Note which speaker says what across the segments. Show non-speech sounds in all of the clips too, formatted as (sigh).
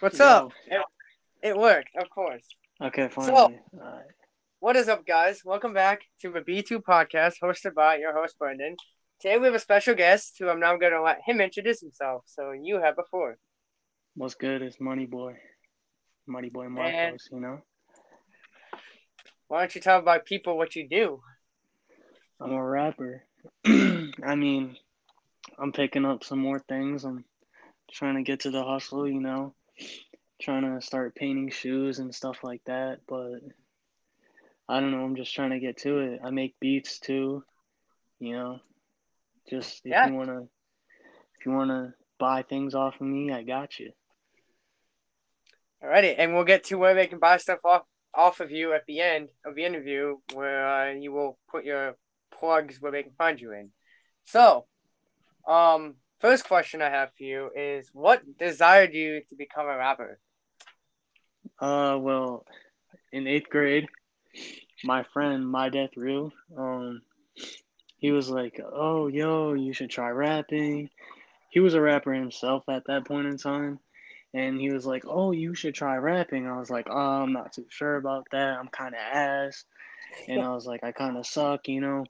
Speaker 1: What's
Speaker 2: Yo.
Speaker 1: up? It, it worked, of course.
Speaker 2: Okay, finally. Alright.
Speaker 1: What is up, guys? Welcome back to the B2 podcast hosted by your host, Brandon. Today we have a special guest who I'm now going to let him introduce himself. So you have before.
Speaker 2: What's good? It's Money Boy. Money Boy
Speaker 1: And-
Speaker 2: Marcos, you know?
Speaker 1: Why don't you tell about people what you do?
Speaker 2: I'm a rapper. (clears throat) I mean, I'm picking up some more things. I'm trying to get to the hustle, you know? Trying to start painting shoes and stuff like that, but I don't know, I'm just trying to get to it. I make beats too, you know? Just if
Speaker 1: Yeah.
Speaker 2: you wanna if you wanna buy things off of me, I got you.
Speaker 1: Alrighty, and we'll get to where they can buy stuff off off of you at the end of the interview, where uh, you will put your plugs where they can find you in. So, um, first question I have for you is, what desired you to become a rapper?
Speaker 2: Uh, well, in eighth grade, my friend, my death real, um, he was like, "Oh, yo, you should try rapping." He was a rapper himself at that point in time, and he was like, "Oh, you should try rapping." I was like, "Oh, I'm not too sure about that. I'm kind of ass," and I was like, "I kind of suck," you know.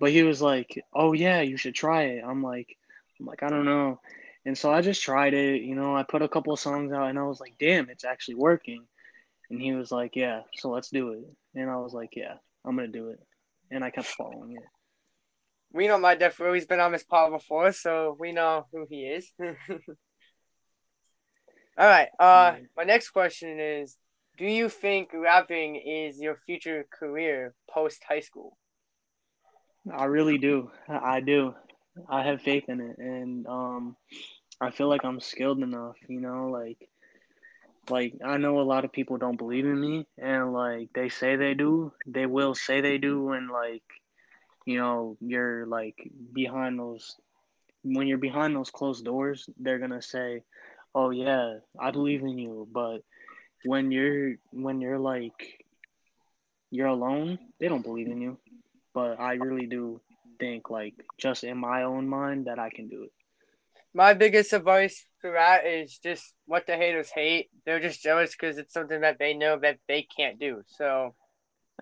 Speaker 2: But he was like, "Oh yeah, you should try it." I'm like, I'm like, I don't know. And so I just tried it, you know, I put a couple of songs out and I was like, damn, it's actually working. And he was like, yeah, so let's do it. And I was like, yeah, I'm going to do it. And I kept following it.
Speaker 1: We know my Def. He's been on this pod before, so we know who he is. (laughs) All right. Uh, my next question is: Do you think rapping is your future career post high school?
Speaker 2: I really do. I do. I have faith in it. And um, I feel like I'm skilled enough, you know, like, like I know a lot of people don't believe in me and like they say they do. They will say they do and like, you know, you're like behind those when you're behind those closed doors, they're gonna say, "Oh yeah, I believe in you." But when you're when you're like you're alone, they don't believe in you. But I really do think like just in my own mind that I can do it.
Speaker 1: My biggest advice for that is just what the haters hate. They're just jealous because it's something that they know that they can't do. So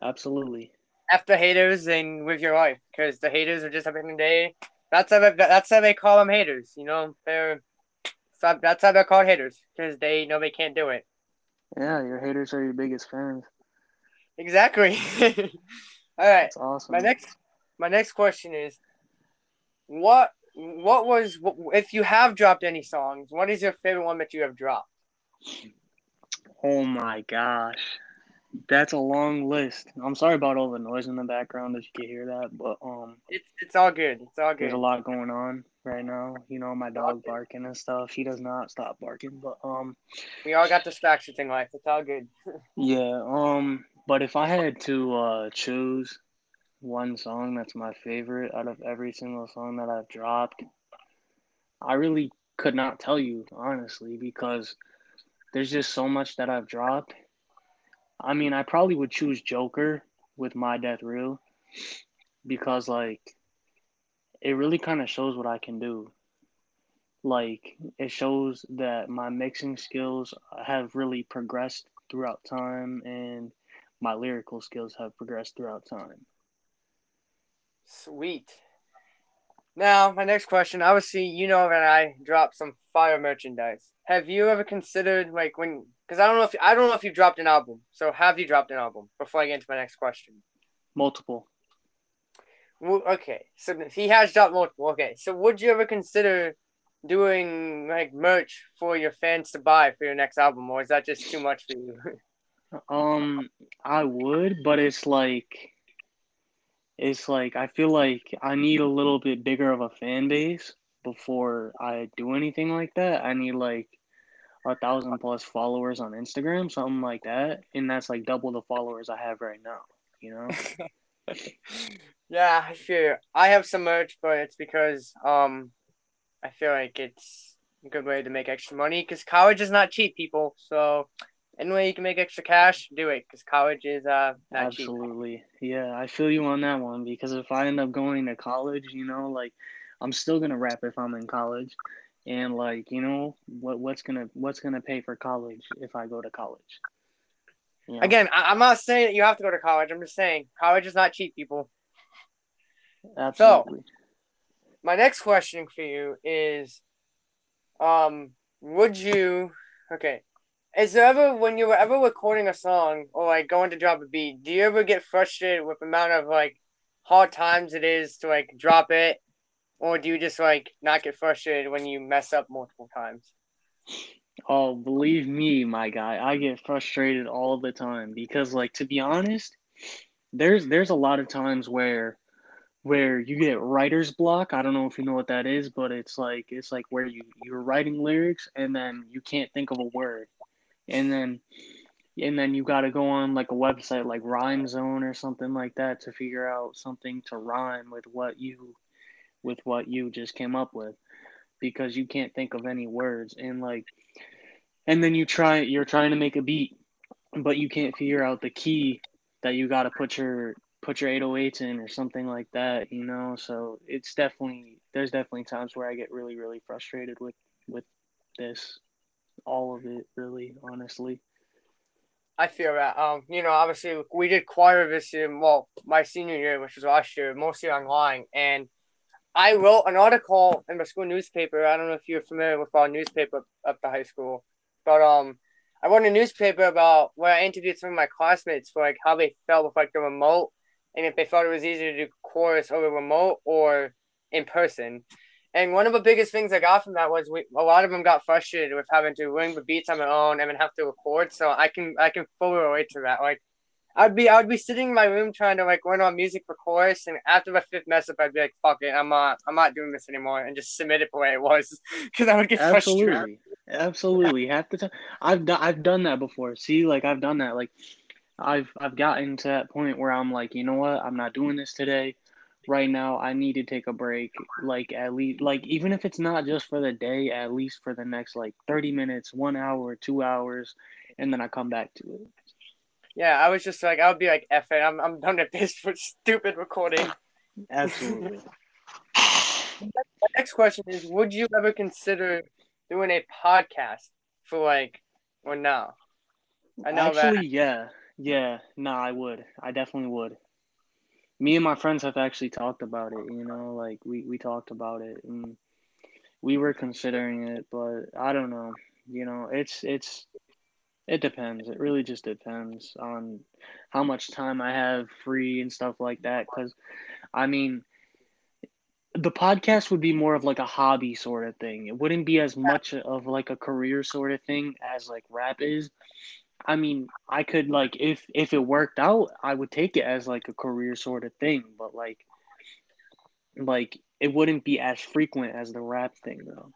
Speaker 2: Absolutely.
Speaker 1: After haters and with your life, because the haters are just having a day. That's how they, that's how they call them haters. You know, they're so that's how they're called haters because they know they can't do it.
Speaker 2: Yeah, your haters are your biggest fans.
Speaker 1: Exactly. (laughs) All right.
Speaker 2: That's awesome.
Speaker 1: My next my next question is what what was if you have dropped any songs, what is your favorite one that you have dropped?
Speaker 2: Oh my gosh. That's a long list. I'm sorry about all the noise in the background if you can hear that, but um
Speaker 1: It's it's all good. It's all good.
Speaker 2: there's a lot going on right now. You know, my dog barking and stuff. He does not stop barking, but um
Speaker 1: We all got distractions in life. It's all good. (laughs)
Speaker 2: yeah, um but if I had to uh choose one song that's my favorite out of every single song that I've dropped, I really could not tell you honestly because there's just so much that I've dropped. I mean, I probably would choose Joker with My Death Real because like it really kind of shows what I can do. Like it shows that my mixing skills have really progressed throughout time and my lyrical skills have progressed throughout time.
Speaker 1: Sweet. Now, my next question. Obviously, you know that I dropped some fire merchandise. Have you ever considered like when? Because I don't know if I don't know if you dropped an album. So have you dropped an album? Before I get into my next question.
Speaker 2: Multiple.
Speaker 1: Well, okay, so he has dropped multiple. Okay, so would you ever consider doing like merch for your fans to buy for your next album, or is that just too much for you? (laughs)
Speaker 2: Um, I would, but it's like, it's like I feel like I need a little bit bigger of a fan base before I do anything like that. I need like a thousand plus followers on Instagram, something like that, and that's like double the followers I have right now. You know? (laughs)
Speaker 1: yeah, I feel I have some merch, but it's because um, I feel like it's a good way to make extra money because college is not cheap, people. So any way you can make extra cash, do it because college is uh not cheap.
Speaker 2: Absolutely. Yeah, I feel you on that one because if I end up going to college, you know, like I'm still gonna rap if I'm in college. and like you know what what's gonna what's gonna pay for college if I go to college.
Speaker 1: You know? Again, I, am not saying that you have to go to college. I'm just saying college is not cheap, people. Absolutely. So, my next question for you is, um, would you? Okay, is there ever when you were ever recording a song or like going to drop a beat, do you ever get frustrated with the amount of like hard times it is to like drop it or do you just like not get frustrated when you mess up multiple times?
Speaker 2: Oh, believe me, my guy, I get frustrated all the time because like to be honest, there's there's a lot of times where where you get writer's block. I don't know if you know what that is, but it's like it's like where you you're writing lyrics and then you can't think of a word. And then and then you got to go on like a website like RhymeZone or something like that to figure out something to rhyme with what you with what you just came up with. Because you can't think of any words. And like and then you try you're trying to make a beat but you can't figure out the key that you got to put your put your 808s in or something like that you know? So it's definitely there's definitely times where i get really really frustrated with with this all of it really honestly
Speaker 1: I feel that. Um, you know, obviously we did choir this year, well, my senior year, which was last year, mostly online, and I wrote an article in the school newspaper. I don't know if you're familiar with our newspaper at the high school, but um, I wrote a newspaper about where I interviewed some of my classmates for like how they felt with like the remote, and if they thought it was easier to do chorus over remote or in person. And one of the biggest things I got from that was we, a lot of them got frustrated with having to learn the beats on their own and then have to record. So I can I can fully relate to that. Like I'd be I'd be sitting in my room trying to like learn on music for chorus, and after the fifth mess up, I'd be like, "Fuck it, I'm not I'm not doing this anymore," and just submit it the way it was (laughs) because I would get
Speaker 2: absolutely, frustrated. absolutely. Half the time, I've done I've done that before. See, like I've done that. Like I've I've gotten to that point where I'm like, you know what, I'm not doing this today. Right now, I need to take a break. Like at least, like even if it's not just for the day, at least for the next like thirty minutes, one hour, two hours, and then I come back to it.
Speaker 1: Yeah, I was just like, I would be like, F it, I'm, I'm done with this for stupid recording.
Speaker 2: Absolutely. (laughs)
Speaker 1: My next question is Would you ever consider doing a podcast for like, or no?
Speaker 2: I know Actually, that. yeah. Yeah, no, I would. I definitely would. Me and my friends have actually talked about it, you know, like we, we talked about it and we were considering it, but I don't know. You know, it's it's it depends. It really just depends on how much time I have free and stuff like that. Because, I mean, the podcast would be more of like a hobby sort of thing. It wouldn't be as much of like a career sort of thing as like rap is. I mean, I could like if if it worked out, I would take it as like a career sort of thing, but like like it wouldn't be as frequent as the rap thing though.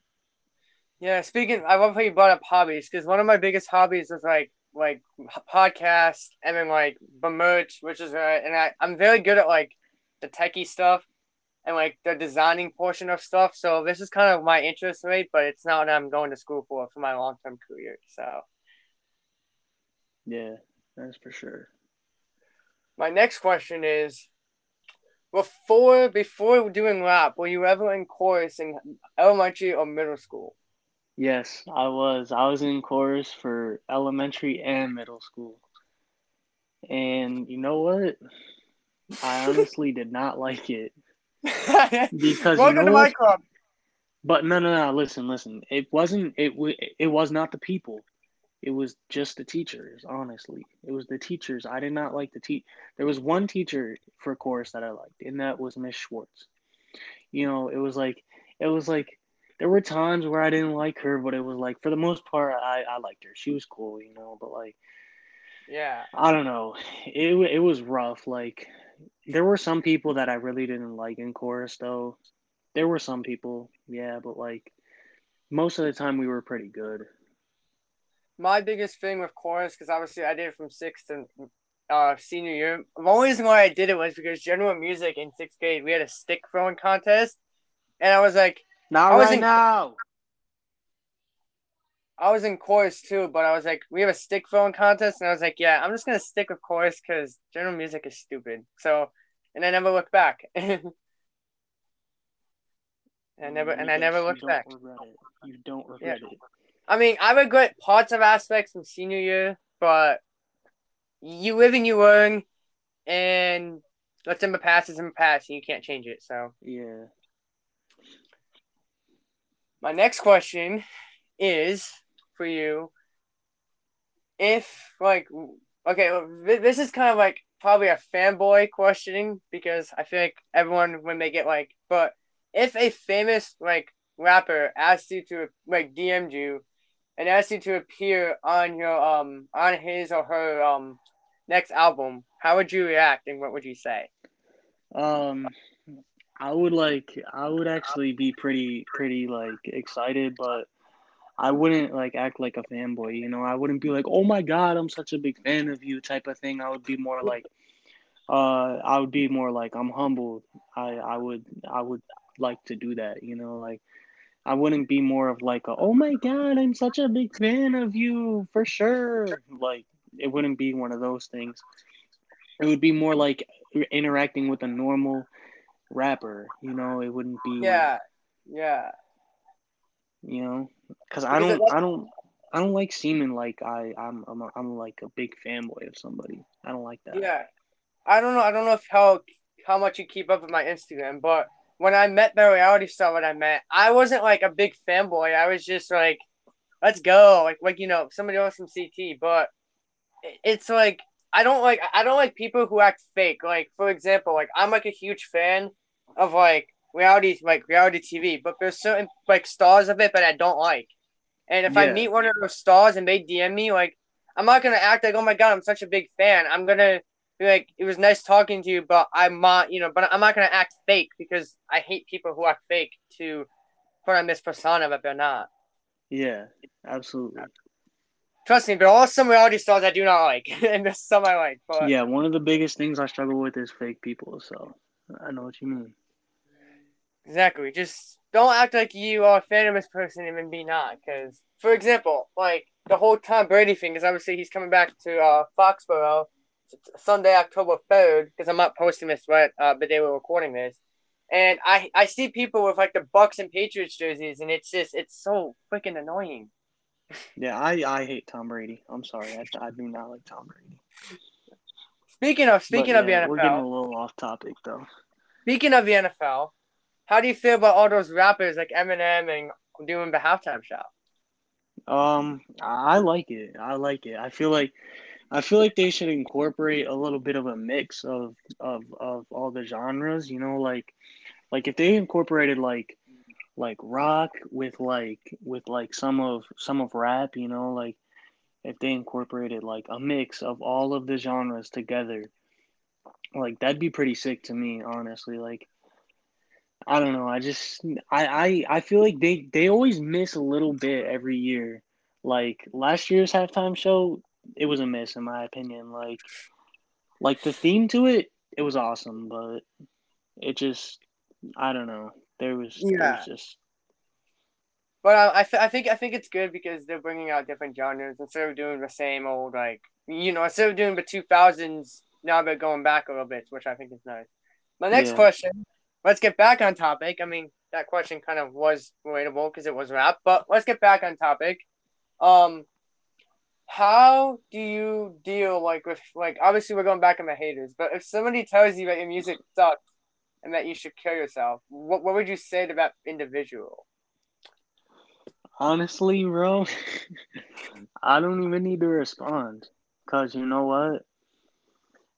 Speaker 1: Yeah, speaking, I love how you brought up hobbies because one of my biggest hobbies is like like podcast and then like merch, which is uh, and I I'm very good at like the techie stuff and like the designing portion of stuff. So this is kind of my interest rate, but it's not what I'm going to school for for my long term career. So
Speaker 2: yeah, that's for sure.
Speaker 1: My next question is before before doing rap, were you ever in chorus in elementary or middle school?
Speaker 2: Yes, I was. I was in chorus for elementary and middle school. And you know what? I honestly did not like it. because Welcome you know to my club. But no, no, no. Listen, listen. It wasn't. It it was not the people. It was just the teachers. Honestly, it was the teachers. I did not like the teach. There was one teacher for chorus that I liked, and that was Miss Schwartz. You know, it was like it was like there were times where I didn't like her, but it was like for the most part I, I liked her. She was cool, you know, but like
Speaker 1: yeah.
Speaker 2: I don't know. It it was rough. Like there were some people that I really didn't like in chorus though. There were some people, yeah, but like most of the time we were pretty good.
Speaker 1: My biggest thing with chorus, because obviously I did it from sixth to uh, senior year. The only reason why I did it was because general music in sixth grade we had a stick throwing contest, and I was like,
Speaker 2: not right in, now.
Speaker 1: I was in chorus too, but I was like, we have a stick throwing contest, and I was like, yeah, I'm just gonna stick with chorus because general music is stupid. So, and I never looked back. and (laughs) and I never and I
Speaker 2: Because
Speaker 1: never
Speaker 2: you
Speaker 1: looked
Speaker 2: don't
Speaker 1: back.
Speaker 2: regret it. You don't regret it.
Speaker 1: I mean, I regret parts of aspects from senior year, but you live and you learn, and what's in the past is in the past, and you can't change it. So,
Speaker 2: Yeah.
Speaker 1: my next question is for you: If like, okay, this is kind of like probably a fanboy questioning because I feel like everyone when they get like, but if a famous like rapper asked you to like DM'd you and asked you to appear on your um on his or her um next album, how would you react and what would you say?
Speaker 2: Um, I would like I would actually be pretty pretty like excited, but I wouldn't like act like a fanboy, you know. I wouldn't be like, "Oh my God, I'm such a big fan of you" type of thing. I would be more like uh I would be more like I'm humbled. I I would I would like to do that, you know, like I wouldn't be more of like a, "Oh my God, I'm such a big fan of you for sure." Like it wouldn't be one of those things. It would be more like interacting with a normal rapper, you know, it wouldn't be
Speaker 1: Yeah, yeah,
Speaker 2: you know, because I don't, I don't, I don't like seeming like I, I'm, I'm, a, I'm like a big fanboy of somebody. I don't like that.
Speaker 1: yeah. I don't know. I don't know if how how much you keep up with my Instagram, but when I met the reality star, when I met, I wasn't like a big fanboy. I was just like, let's go, like like you know somebody else from CT. But it's like I don't like I don't like people who act fake. Like for example, like I'm like a huge fan of like reality like reality TV, but there's certain like stars of it that I don't like. And if I meet one of those stars and they DM me, like I'm not gonna act like oh my god I'm such a big fan. I'm gonna like it was nice talking to you, but I'm not you know, but I'm not gonna act fake because I hate people who act fake to put on this persona that they're not.
Speaker 2: Yeah, absolutely.
Speaker 1: Trust me, there are some reality stars I do not like, (laughs) and there's some I like. But
Speaker 2: Yeah, one of the biggest things I struggle with is fake people. So I know what you mean.
Speaker 1: Exactly. Just don't act like you are a fan of this person and be not. Because, for example, like the whole Tom Brady thing is obviously he's coming back to uh, Foxborough Sunday, October third. Because I'm not posting this right uh, the day we're recording this, and I I see people with like the Bucs and Patriots jerseys, and it's just it's so freaking annoying.
Speaker 2: Yeah, I, I hate Tom Brady. I'm sorry, I, I do not like Tom Brady.
Speaker 1: Speaking of speaking
Speaker 2: But
Speaker 1: of the
Speaker 2: NFL, We're getting a little off topic though.
Speaker 1: speaking of the NFL, how do you feel about all those rappers like Eminem and doing the halftime show?
Speaker 2: Um, I like it. I like it. I feel like I feel like they should incorporate a little bit of a mix of of of all the genres, you know, like like if they incorporated like like rock with like with like some of some of rap, you know, like if they incorporated like a mix of all of the genres together, like that'd be pretty sick to me, honestly. Like I don't know. I just I I I feel like they they always miss a little bit every year. Like last year's halftime show, it was a miss in my opinion. Like like the theme to it, it was awesome, but it just I don't know. There was there
Speaker 1: Yeah.
Speaker 2: was just
Speaker 1: But uh, I, th- I think I think it's good because they're bringing out different genres instead of doing the same old like you know instead of doing the two thousands now they're going back a little bit which I think is nice. My next
Speaker 2: Yeah.
Speaker 1: question, let's get back on topic. I mean that question kind of was relatable because it was rap, but let's get back on topic. Um, how do you deal like with like obviously we're going back on the haters, but if somebody tells you that your music sucks and that you should kill yourself, what what would you say to that individual?
Speaker 2: honestly, bro, (laughs) I don't even need to respond cuz you know what?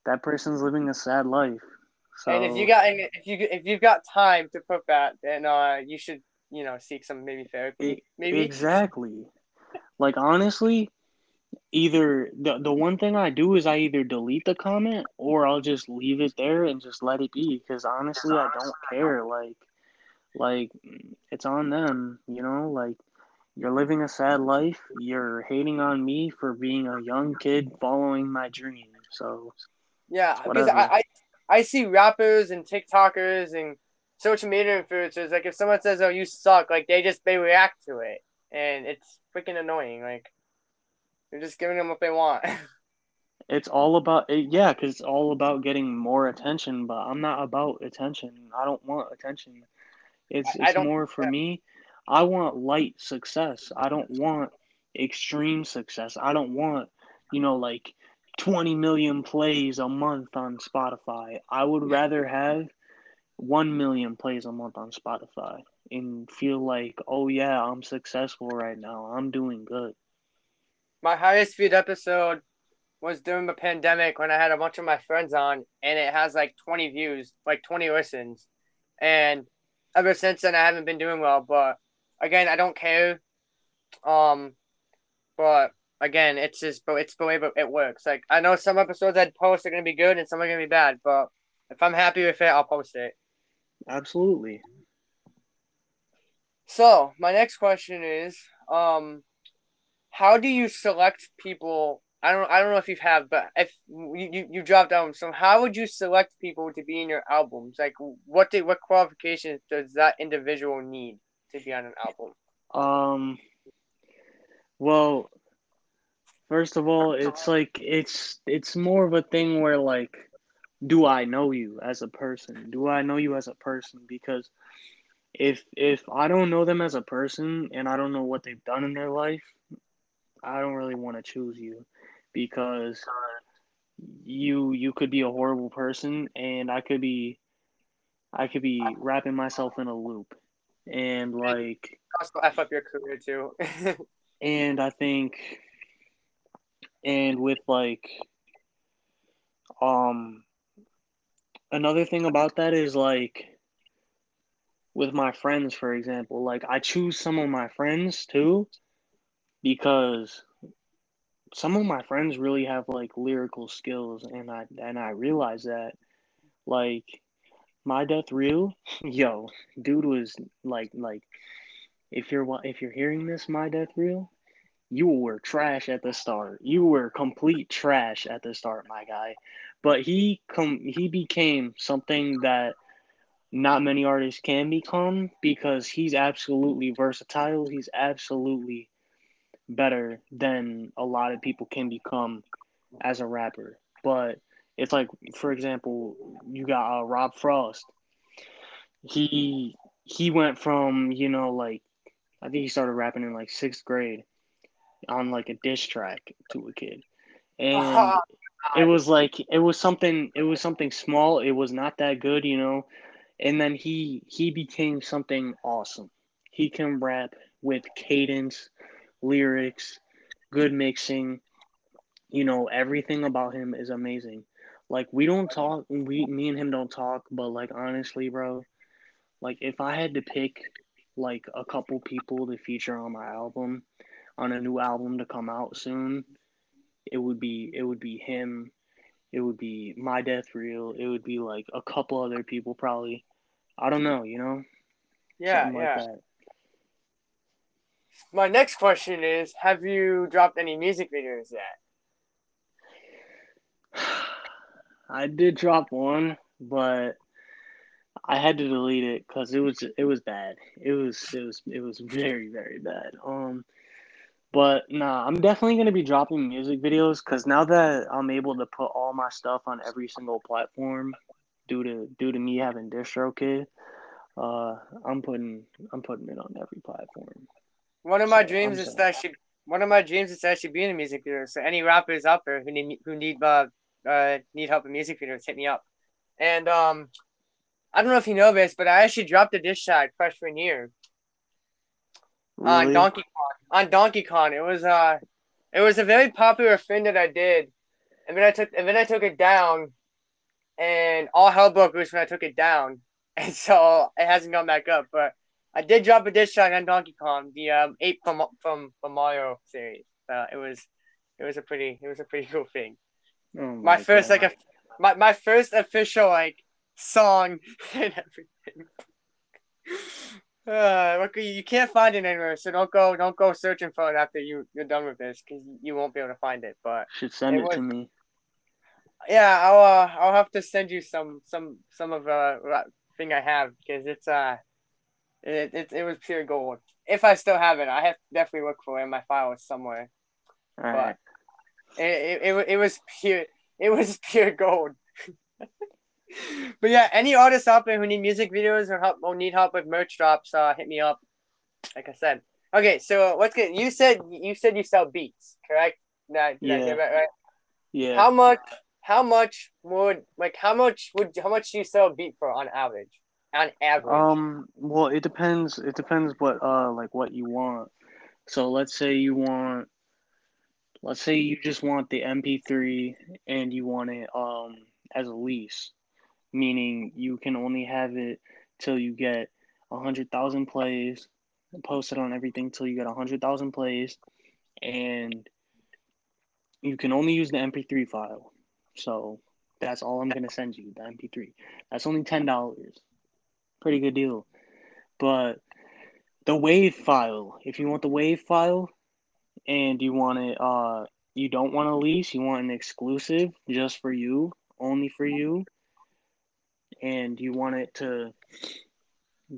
Speaker 2: That person's living a sad life. So
Speaker 1: And if you got if you if you've got time to put that, then uh you should you know seek some maybe therapy. Maybe
Speaker 2: Exactly. Like honestly, either the the one thing I do is I either delete the comment or I'll just leave it there and just let it be because honestly I don't care like like it's on them, you know? Like you're living a sad life. You're hating on me for being a young kid following my dream. So,
Speaker 1: yeah, because I. I I see rappers and TikTokers and social media influencers like if someone says oh you suck like they just they react to it and it's freaking annoying like you're just giving them what they want. (laughs)
Speaker 2: it's all about it, yeah, cuz it's all about getting more attention, but I'm not about attention. I don't want attention. It's
Speaker 1: I-
Speaker 2: it's more for me. I want light success. I don't want extreme success. I don't want, you know, like 20 million plays a month on Spotify. I would rather have 1 million plays a month on Spotify and feel like, "Oh yeah, I'm successful right now. I'm doing good."
Speaker 1: My highest viewed episode was during the pandemic when I had a bunch of my friends on, and it has like 20 views, like 20 listens. And ever since then, I haven't been doing well. But again, I don't care. Um, but again, it's just, but it's the way it works. Like I know some episodes I'd post are gonna be good and some are gonna be bad, but if I'm happy with it, I'll post it.
Speaker 2: Absolutely.
Speaker 1: So my next question is, um, how do you select people? I don't, I don't know if you have, but if you you, you dropped albums, so how would you select people to be in your albums? Like, what did what qualifications does that individual need to be on an album?
Speaker 2: Um well, first of all, it's like it's it's more of a thing where like do I know you as a person? Do I know you as a person because if if I don't know them as a person and I don't know what they've done in their life, I don't really want to choose you because you you could be a horrible person and I could be I could be wrapping myself in a loop. And like
Speaker 1: Also, f up your career too. (laughs)
Speaker 2: and I think and with like um another thing about that is like with my friends for example like I choose some of my friends too because some of my friends really have like lyrical skills and I and I realize that like my death real (laughs) yo dude was like like if you're if you're hearing this my death real you were trash at the start. You were complete trash at the start my guy. But he come he became something that not many artists can become because he's absolutely versatile. He's absolutely better than a lot of people can become as a rapper. But it's like for example you got uh, rob frost. He he went from you know like i think he started rapping in like sixth grade on like a diss track to a kid. And (laughs) it was like it was something it was something small. It was not that good you know. And then he he became something awesome. He can rap with cadence lyrics good mixing. You know everything about him is amazing. Like we don't talk we me and him don't talk but like honestly bro like if i had to pick like a couple people to feature on my album on a new album to come out soon it would be it would be him. It would be my death real it would be like a couple other people probably. I don't know you know?
Speaker 1: Yeah,
Speaker 2: something
Speaker 1: yeah.
Speaker 2: like
Speaker 1: My next question is: Have you dropped any music videos yet? (sighs)
Speaker 2: I did drop one, but I had to delete it because it was it was bad. It was it was it was very very bad. Um, but nah, I'm definitely gonna be dropping music videos because now that I'm able to put all my stuff on every single platform, due to due to me having DistroKid, uh, I'm putting I'm putting it on every platform.
Speaker 1: One of my
Speaker 2: So,
Speaker 1: dreams
Speaker 2: I'm
Speaker 1: is to actually one of my dreams is to actually be in a music video. So any rappers out there who need who need uh, uh need help in music videos, hit me up. And um, I don't know if you know this, but I actually dropped a diss track freshman year on Donkey Kong. On Donkey Kong, it was uh, it was a very popular thing that I did, and then I took and then I took it down, and all hell broke loose when I took it down, (laughs) and so it hasn't gone back up. But I did drop a diss track on Donkey Kong, the um ape from from from Mario series. Uh, it was it was a pretty it was a pretty (laughs) cool thing.
Speaker 2: Oh
Speaker 1: My first
Speaker 2: God.
Speaker 1: like a my, my first official like song (laughs) and everything. Uh, look, you you can't find it anywhere, so don't go don't go searching for it after you you're done with this because you won't be able to find it. But
Speaker 2: should send
Speaker 1: it
Speaker 2: it to me.
Speaker 1: yeah, I'll uh, I'll have to send you some some some of uh thing I have because it's uh it, it it was pure gold. If I still have it, I have definitely look for it in my files somewhere.
Speaker 2: All right.
Speaker 1: It it, it, it was pure it was (laughs) pure gold. (laughs) but yeah, any artists out there who need music videos or help or need help with merch drops, uh, hit me up. Like I said. Okay, so let's get. You said you said you sell beats, correct? That,
Speaker 2: Yeah.
Speaker 1: that, right, right?
Speaker 2: Yeah.
Speaker 1: How much? How much would like? How much would? How much do you sell a beat for on average? On average.
Speaker 2: Um, well, it depends. It depends what uh like what you want. So let's say you want, let's say you just want the MP3 and you want it um as a lease, meaning you can only have it till you get a hundred thousand plays, post it on everything till you get a hundred thousand plays, and you can only use the MP3 file. So that's all I'm gonna send you, the MP3. That's only ten dollars pretty good deal. But the wave file, if you want the wave file and you want it uh you don't want a lease, you want an exclusive just for you, only for you, and you want it to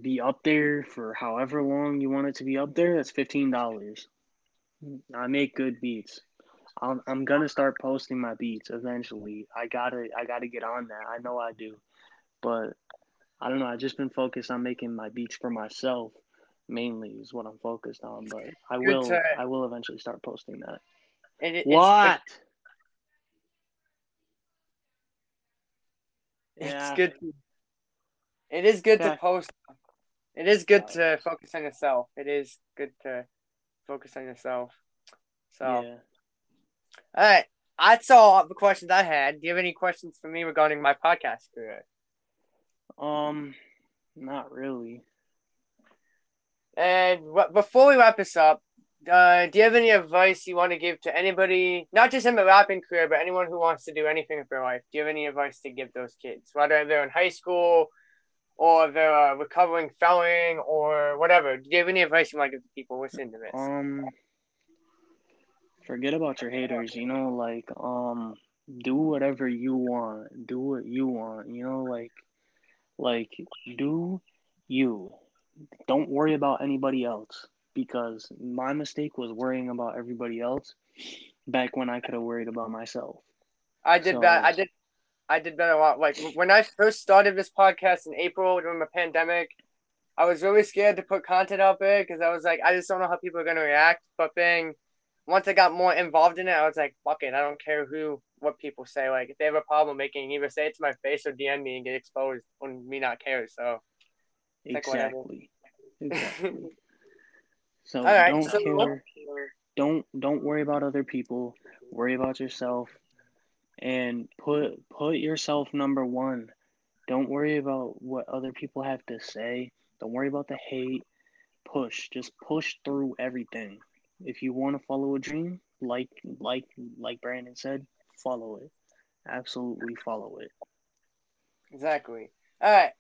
Speaker 2: be up there for however long you want it to be up there, that's fifteen dollars. I make good beats. I'm I'm gonna start posting my beats eventually. I gotta I gotta get on that. I know I do, but I don't know. I've just been focused on making my beats for myself mainly is what I'm focused on. But I
Speaker 1: Good
Speaker 2: will
Speaker 1: to-
Speaker 2: I will eventually start posting that.
Speaker 1: And it- it's-
Speaker 2: What?
Speaker 1: It's,
Speaker 2: Yeah.
Speaker 1: good. It is good
Speaker 2: Yeah.
Speaker 1: to post. It is good to focus on yourself. It is good to focus on yourself. So,
Speaker 2: Yeah.
Speaker 1: all right. That's all the questions I had. Do you have any questions for me regarding my podcast career?
Speaker 2: Um, not really.
Speaker 1: And before we wrap this up, uh, do you have any advice you want to give to anybody, not just in the rapping career, but anyone who wants to do anything with their life? Do you have any advice to give those kids, whether they're in high school or they're a recovering felon or whatever? Do you have any advice you want to give to people listening to this?
Speaker 2: Um, forget about your haters. You know, like um, do whatever you want. Do what you want. You know, like, like do you. Don't worry about anybody else because my mistake was worrying about everybody else back when I could have worried about myself.
Speaker 1: I did
Speaker 2: so-
Speaker 1: that. I did. I did better a lot. Like when I first started this podcast in April during the pandemic, I was really scared to put content out there because I was like, I just don't know how people are gonna react. But then once I got more involved in it, I was like, fuck it, I don't care who what people say. Like if they have a problem making, either say it to my face or DM me and get exposed and me not care. So Like.
Speaker 2: Exactly. Exactly. (laughs) So
Speaker 1: all right,
Speaker 2: don't
Speaker 1: so
Speaker 2: care. Don't don't worry about other people. Worry about yourself, and put put yourself number one. Don't worry about what other people have to say. Don't worry about the hate. Push. Just push through everything. If you want to follow a dream, like like like Brandon said, follow it. Absolutely follow it.
Speaker 1: exactly. All right.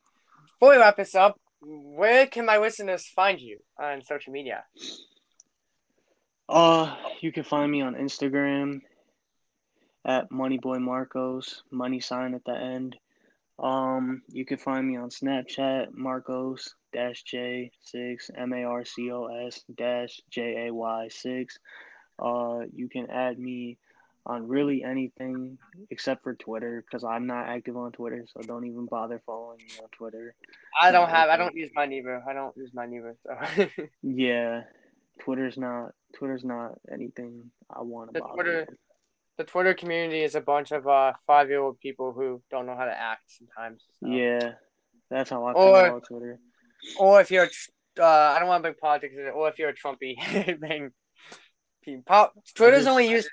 Speaker 1: Before we wrap this up, where can my listeners find you on social media?
Speaker 2: Uh, you can find me on Instagram at Moneyboy Marcos, money sign at the end. Um, you can find me on Snapchat, Marcos dash J six M A R C O S dash J A Y six. Uh, you can add me on really anything except for Twitter because I'm not active on Twitter, so don't even bother following me on Twitter.
Speaker 1: I don't have. I don't use mine either. I don't use mine either. So (laughs)
Speaker 2: Yeah, Twitter's not Twitter's not anything I want to
Speaker 1: The
Speaker 2: bother.
Speaker 1: Twitter-
Speaker 2: with.
Speaker 1: the Twitter community is a bunch of uh five year old people who don't know how to act sometimes. so.
Speaker 2: Yeah, that's how I feel
Speaker 1: Or-
Speaker 2: about Twitter.
Speaker 1: Or if you're, uh, I don't want to bring politics in it. Or if you're a Trumpy, (laughs) pe- Twitter's only used.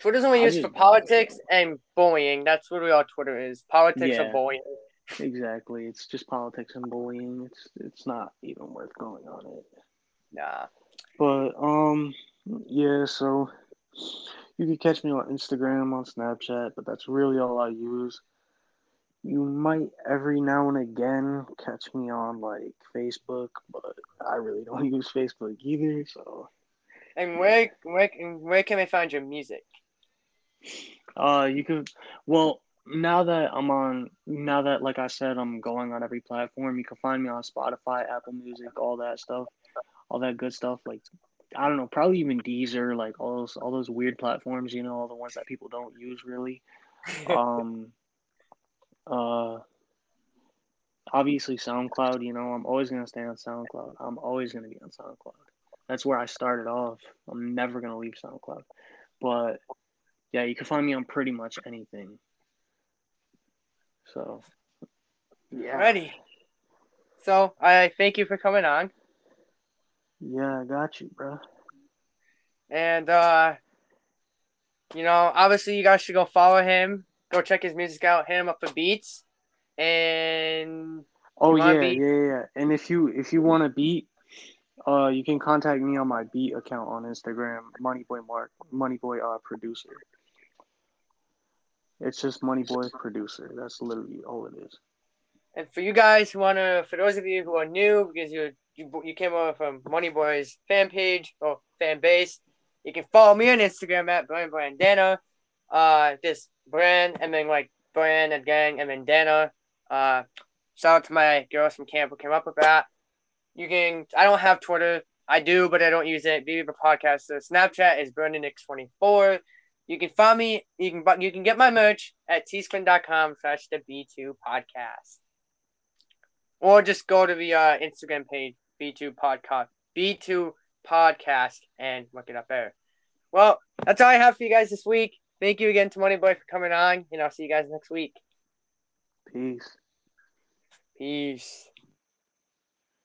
Speaker 1: Twitter's only used for politics and bullying. That's really all Twitter is. Politics
Speaker 2: Yeah.
Speaker 1: or bullying.
Speaker 2: Exactly, it's just politics and bullying. It's it's not even worth going on it.
Speaker 1: Nah.
Speaker 2: But um, yeah. So you can catch me on Instagram, on Snapchat, but that's really all I use. You might every now and again catch me on like Facebook, but I really don't (laughs) use Facebook either. So
Speaker 1: And where where where can they find your music?
Speaker 2: Uh, you could. Well, now that I'm on, now that like I said, I'm going on every platform. You can find me on Spotify, Apple Music, all that stuff, all that good stuff. Like, I don't know, probably even Deezer, like all those, all those weird platforms. You know, all the ones that people don't use really. (laughs) Um, Uh, obviously SoundCloud. You know, I'm always gonna stay on SoundCloud. I'm always gonna be on SoundCloud. That's where I started off. I'm never gonna leave SoundCloud. But yeah, you can find me on pretty much anything. So
Speaker 1: yeah. Ready. So I thank you for coming on.
Speaker 2: Yeah, I got you, bro.
Speaker 1: And uh you know, obviously you guys should go follow him. Go check his music out, hit him up for beats. And
Speaker 2: Oh yeah, beat? yeah, yeah. And if you if you want a beat, uh you can contact me on my beat account on Instagram, Moneyboy Mark, Moneyboy uh producer. It's just Moneyboy producer. That's literally all it is.
Speaker 1: And for you guys who wanna, for those of you who are new, because you you you came over from Money Boy's fan page or fan base, you can follow me on Instagram at Brian Brandana. Uh, this brand and then like brand and gang and then Dana. Uh, shout out to my girls from camp who came up with that. You can. I don't have Twitter. I do, but I don't use it. BB podcast. So Snapchat is BrandonX24. You can find me. You can you can get my merch at teespring.com slash the B2 podcast. Or just go to the uh, Instagram page, B2 Podcast, B2 Podcast, and look it up there. Well, that's all I have for you guys this week. Thank you again to Money Boy for coming on, and I'll see you guys next week.
Speaker 2: Peace.
Speaker 1: Peace.